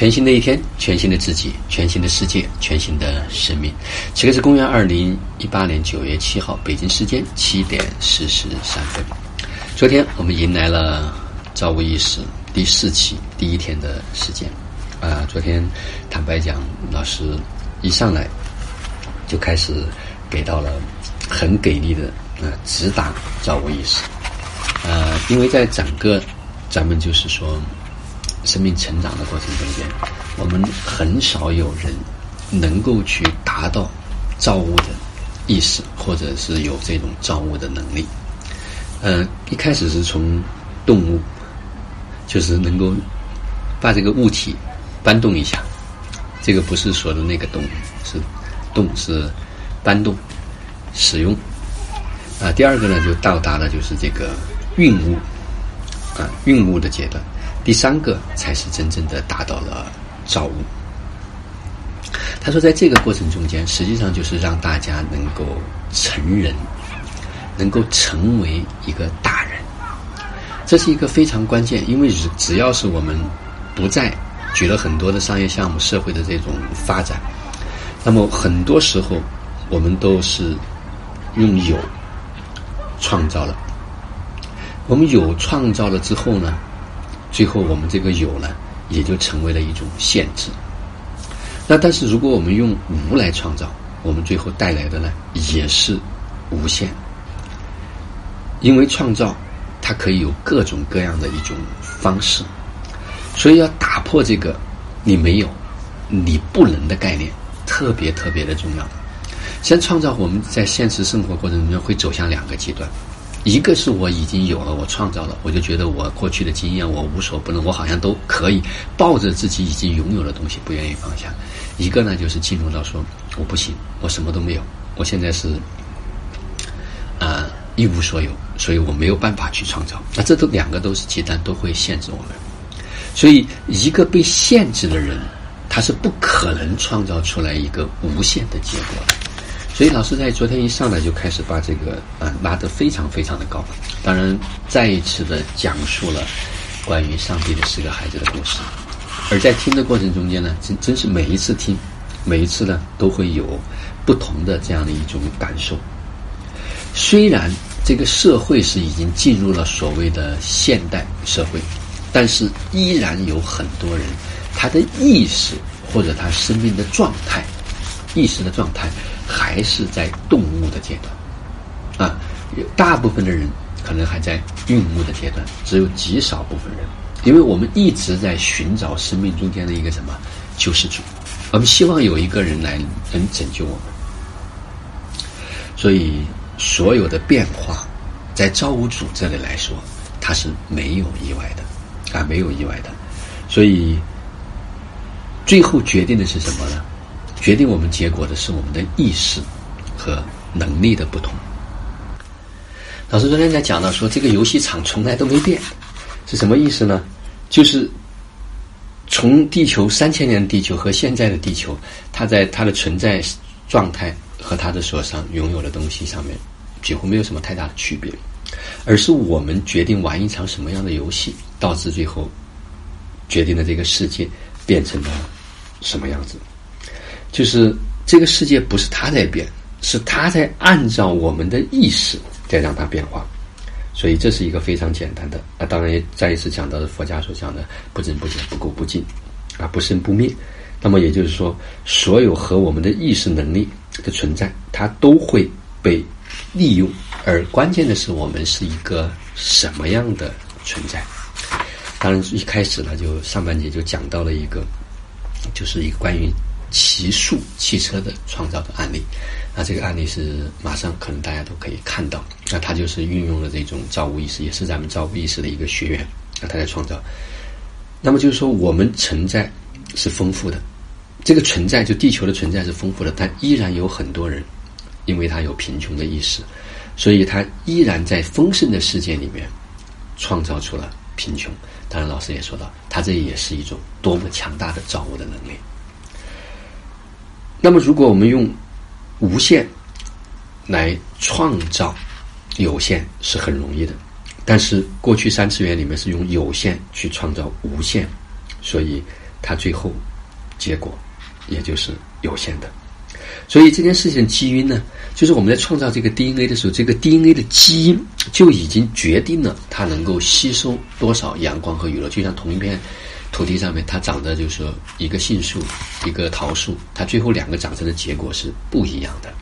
全新的一天，全新的自己，全新的世界，全新的生命。此刻是公元二零一八年九月七号，北京时间七点四十三分。昨天我们迎来了造物意识第四期第一天的时间。啊，昨天坦白讲，老师一上来就开始给到了很给力的啊直达造物意识。呃，因为在整个咱们就是说。生命成长的过程中间，我们很少有人能够去达到造物的意识，或者是有这种造物的能力。呃，一开始是从动物，就是能够把这个物体搬动一下，这个不是说的那个动，是动是搬动使用。啊，第二个呢，就到达了就是这个运物啊运物的阶段。第三个才是真正的达到了造物。他说，在这个过程中间，实际上就是让大家能够成人，能够成为一个大人。这是一个非常关键，因为只要是我们不再举了很多的商业项目、社会的这种发展，那么很多时候我们都是用有创造了。我们有创造了之后呢？最后，我们这个有呢，也就成为了一种限制。那但是，如果我们用无来创造，我们最后带来的呢，也是无限。因为创造，它可以有各种各样的一种方式，所以要打破这个“你没有，你不能”的概念，特别特别的重要。先创造，我们在现实生活过程中会走向两个极端。一个是我已经有了，我创造了，我就觉得我过去的经验我无所不能，我好像都可以抱着自己已经拥有的东西不愿意放下。一个呢就是进入到说我不行，我什么都没有，我现在是啊一无所有，所以我没有办法去创造。那这都两个都是极端，都会限制我们。所以一个被限制的人，他是不可能创造出来一个无限的结果的。所以老师在昨天一上来就开始把这个啊拉得非常非常的高，当然再一次的讲述了关于上帝的四个孩子的故事，而在听的过程中间呢，真真是每一次听，每一次呢都会有不同的这样的一种感受。虽然这个社会是已经进入了所谓的现代社会，但是依然有很多人他的意识或者他生命的状态，意识的状态。还是在动物的阶段，啊，大部分的人可能还在孕物的阶段，只有极少部分人，因为我们一直在寻找生命中间的一个什么？救世主，我们希望有一个人来能拯救我们，所以所有的变化，在造物主这里来说，他是没有意外的，啊，没有意外的，所以最后决定的是什么呢？决定我们结果的是我们的意识和能力的不同。老师昨天在讲到说，这个游戏场从来都没变，是什么意思呢？就是从地球三千年的地球和现在的地球，它在它的存在状态和它的所上拥有的东西上面，几乎没有什么太大的区别，而是我们决定玩一场什么样的游戏，导致最后决定了这个世界变成了什么样子。就是这个世界不是它在变，是它在按照我们的意识在让它变化，所以这是一个非常简单的。啊当然也再一次讲到了佛家所讲的不增不减、不垢不净，啊不生不灭。那么也就是说，所有和我们的意识能力的存在，它都会被利用。而关键的是，我们是一个什么样的存在？当然一开始呢，就上半节就讲到了一个，就是一个关于。骑速汽车的创造的案例，那这个案例是马上可能大家都可以看到。那他就是运用了这种造物意识，也是咱们造物意识的一个学员。那他在创造。那么就是说，我们存在是丰富的，这个存在就地球的存在是丰富的，但依然有很多人，因为他有贫穷的意识，所以他依然在丰盛的世界里面创造出了贫穷。当然，老师也说到，他这也是一种多么强大的造物的能力。那么，如果我们用无限来创造有限，是很容易的。但是，过去三次元里面是用有限去创造无限，所以它最后结果也就是有限的。所以这件事情的基因呢，就是我们在创造这个 DNA 的时候，这个 DNA 的基因就已经决定了它能够吸收多少阳光和雨露。就像同一片土地上面，它长的就是说一个杏树，一个桃树，它最后两个长成的结果是不一样的。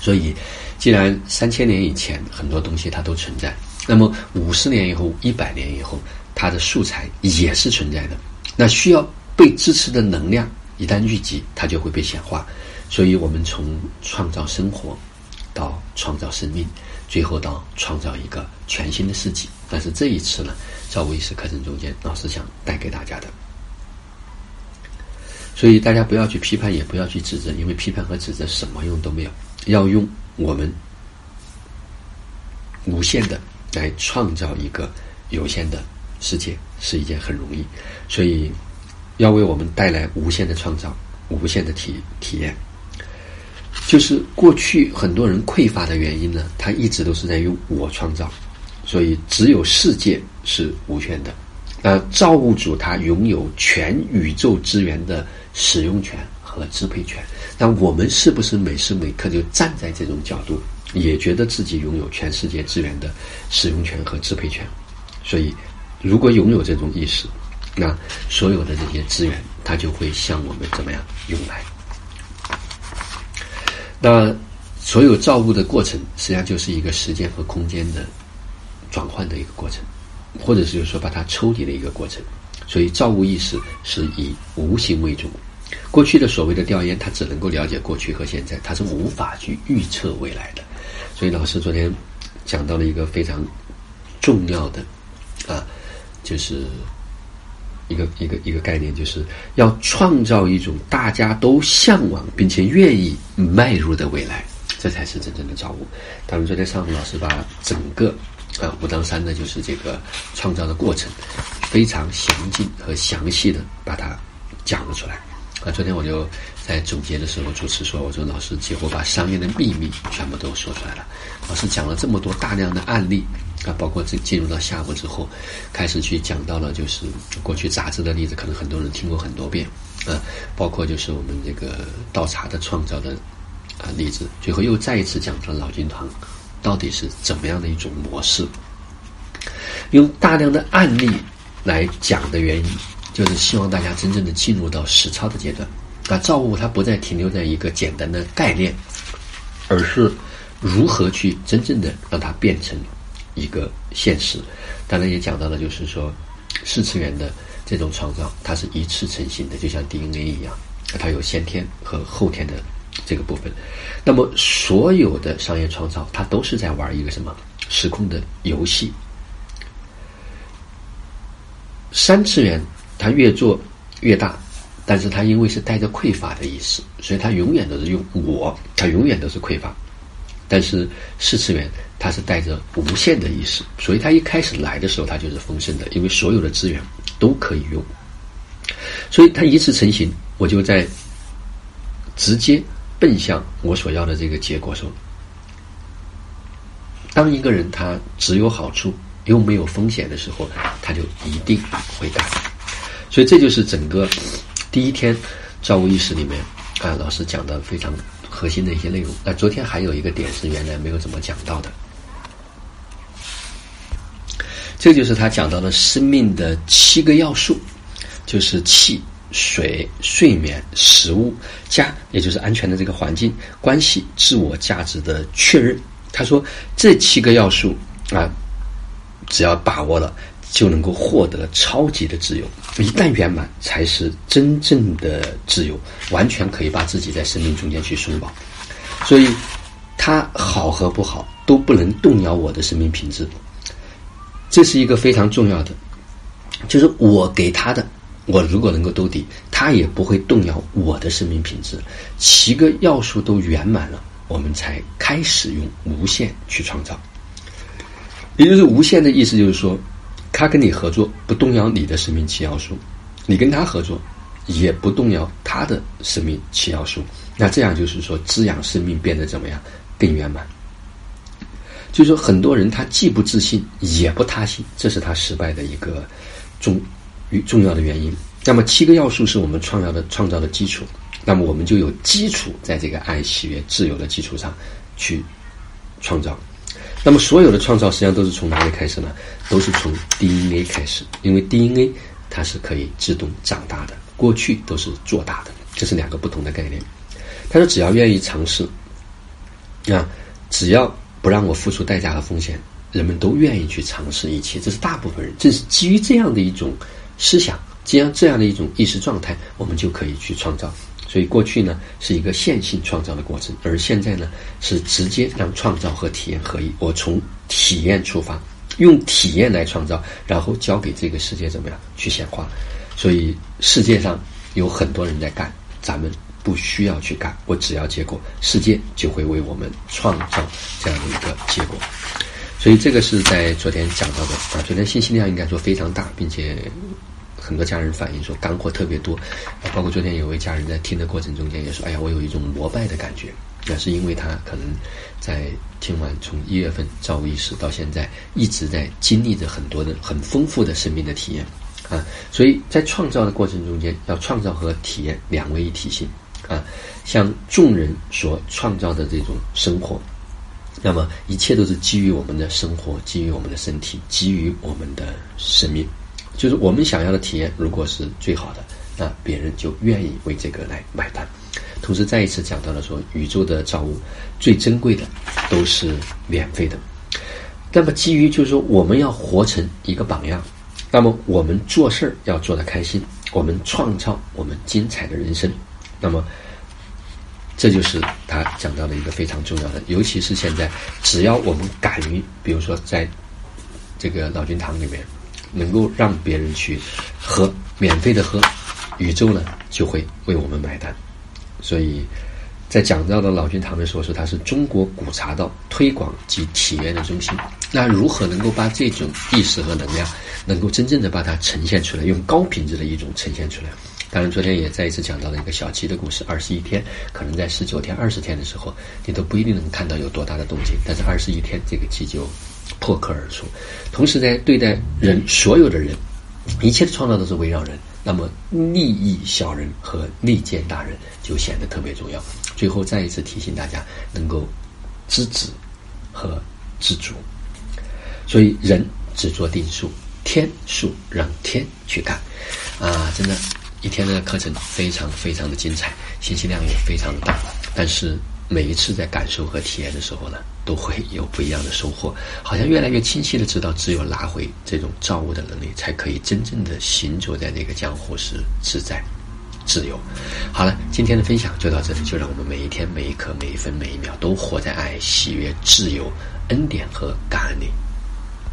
所以，既然三千年以前很多东西它都存在，那么五十年以后、一百年以后，它的素材也是存在的。那需要被支持的能量一旦聚集，它就会被显化。所以我们从创造生活到创造生命，最后到创造一个全新的世纪。但是这一次呢，造物意识课程中间，老师想带给大家的。所以大家不要去批判，也不要去指责，因为批判和指责什么用都没有。要用我们无限的来创造一个有限的世界，是一件很容易。所以要为我们带来无限的创造，无限的体体验。就是过去很多人匮乏的原因呢，他一直都是在用我创造，所以只有世界是无限的。呃，造物主他拥有全宇宙资源的使用权和支配权。那我们是不是每时每刻就站在这种角度，也觉得自己拥有全世界资源的使用权和支配权？所以，如果拥有这种意识，那所有的这些资源，它就会向我们怎么样涌来？那所有造物的过程，实际上就是一个时间和空间的转换的一个过程，或者是就是说把它抽离的一个过程。所以造物意识是以无形为主。过去的所谓的调研，它只能够了解过去和现在，它是无法去预测未来的。所以老师昨天讲到了一个非常重要的啊，就是。一个一个一个概念，就是要创造一种大家都向往并且愿意迈入的未来，这才是真正的造物。他们昨天上午老师把整个啊武当山的，就是这个创造的过程，非常详尽和详细的把它讲了出来。啊，昨天我就在总结的时候主持说，我说老师几乎把商业的秘密全部都说出来了。老师讲了这么多大量的案例。啊，包括这进入到下午之后，开始去讲到了，就是过去杂志的例子，可能很多人听过很多遍，啊，包括就是我们这个倒茶的创造的啊例子，最后又再一次讲了老金堂到底是怎么样的一种模式，用大量的案例来讲的原因，就是希望大家真正的进入到实操的阶段，那，造物它不再停留在一个简单的概念，而是如何去真正的让它变成。一个现实，当然也讲到了，就是说，四次元的这种创造，它是一次成型的，就像 DNA 一样，它有先天和后天的这个部分。那么，所有的商业创造，它都是在玩一个什么时空的游戏？三次元它越做越大，但是它因为是带着匮乏的意思，所以它永远都是用我，它永远都是匮乏。但是四次元。它是带着无限的意识，所以它一开始来的时候，它就是丰盛的，因为所有的资源都可以用。所以它一次成型，我就在直接奔向我所要的这个结果。说，当一个人他只有好处又没有风险的时候，他就一定会干。所以这就是整个第一天造物意识里面啊，老师讲的非常核心的一些内容。那昨天还有一个点是原来没有怎么讲到的。这就是他讲到的生命的七个要素，就是气、水、睡眠、食物、家，也就是安全的这个环境、关系、自我价值的确认。他说，这七个要素啊，只要把握了，就能够获得超级的自由。一旦圆满，才是真正的自由，完全可以把自己在生命中间去松绑。所以，它好和不好都不能动摇我的生命品质。这是一个非常重要的，就是我给他的，我如果能够兜底，他也不会动摇我的生命品质。七个要素都圆满了，我们才开始用无限去创造。也就是无限的意思，就是说，他跟你合作不动摇你的生命七要素，你跟他合作也不动摇他的生命七要素。那这样就是说，滋养生命变得怎么样更圆满？就是说，很多人他既不自信，也不他信，这是他失败的一个重与重要的原因。那么七个要素是我们创造的创造的基础，那么我们就有基础在这个爱、喜悦、自由的基础上去创造。那么所有的创造实际上都是从哪里开始呢？都是从 DNA 开始，因为 DNA 它是可以自动长大的，过去都是做大的，这是两个不同的概念。他说：“只要愿意尝试，啊，只要不让我付出代价和风险，人们都愿意去尝试一切。这是大部分人，正是基于这样的一种思想，这样这样的一种意识状态，我们就可以去创造。所以过去呢是一个线性创造的过程，而现在呢是直接让创造和体验合一。我从体验出发，用体验来创造，然后交给这个世界怎么样去显化。所以世界上有很多人在干，咱们。”不需要去干，我只要结果，世界就会为我们创造这样的一个结果。所以这个是在昨天讲到的啊，昨天信息量应该说非常大，并且很多家人反映说干货特别多，包括昨天有位家人在听的过程中间也说，哎呀，我有一种膜拜的感觉，那是因为他可能在听完从一月份造物意识到现在，一直在经历着很多的很丰富的生命的体验啊，所以在创造的过程中间，要创造和体验两位一体性。啊，像众人所创造的这种生活，那么一切都是基于我们的生活，基于我们的身体，基于我们的生命。就是我们想要的体验，如果是最好的，那别人就愿意为这个来买单。同时，再一次讲到了说，宇宙的造物最珍贵的都是免费的。那么，基于就是说，我们要活成一个榜样，那么我们做事儿要做得开心，我们创造我们精彩的人生。那么，这就是他讲到的一个非常重要的，尤其是现在，只要我们敢于，比如说在这个老君堂里面，能够让别人去喝免费的喝，宇宙呢就会为我们买单。所以在讲到的老君堂的时候，说它是中国古茶道推广及体验的中心。那如何能够把这种意识和能量，能够真正的把它呈现出来，用高品质的一种呈现出来？当然，昨天也再一次讲到了一个小鸡的故事。二十一天，可能在十九天、二十天的时候，你都不一定能看到有多大的动静。但是二十一天，这个鸡就破壳而出。同时，在对待人，所有的人，一切的创造都是围绕人。那么，利益小人和利见大人就显得特别重要。最后，再一次提醒大家，能够知止和知足。所以，人只做定数，天数让天去干。啊，真的。一天的课程非常非常的精彩，信息量也非常的大，但是每一次在感受和体验的时候呢，都会有不一样的收获，好像越来越清晰的知道，只有拿回这种造物的能力，才可以真正的行走在那个江湖时自在、自由。好了，今天的分享就到这里，就让我们每一天、每一刻、每一分、每一秒都活在爱、喜悦、自由、恩典和感恩里。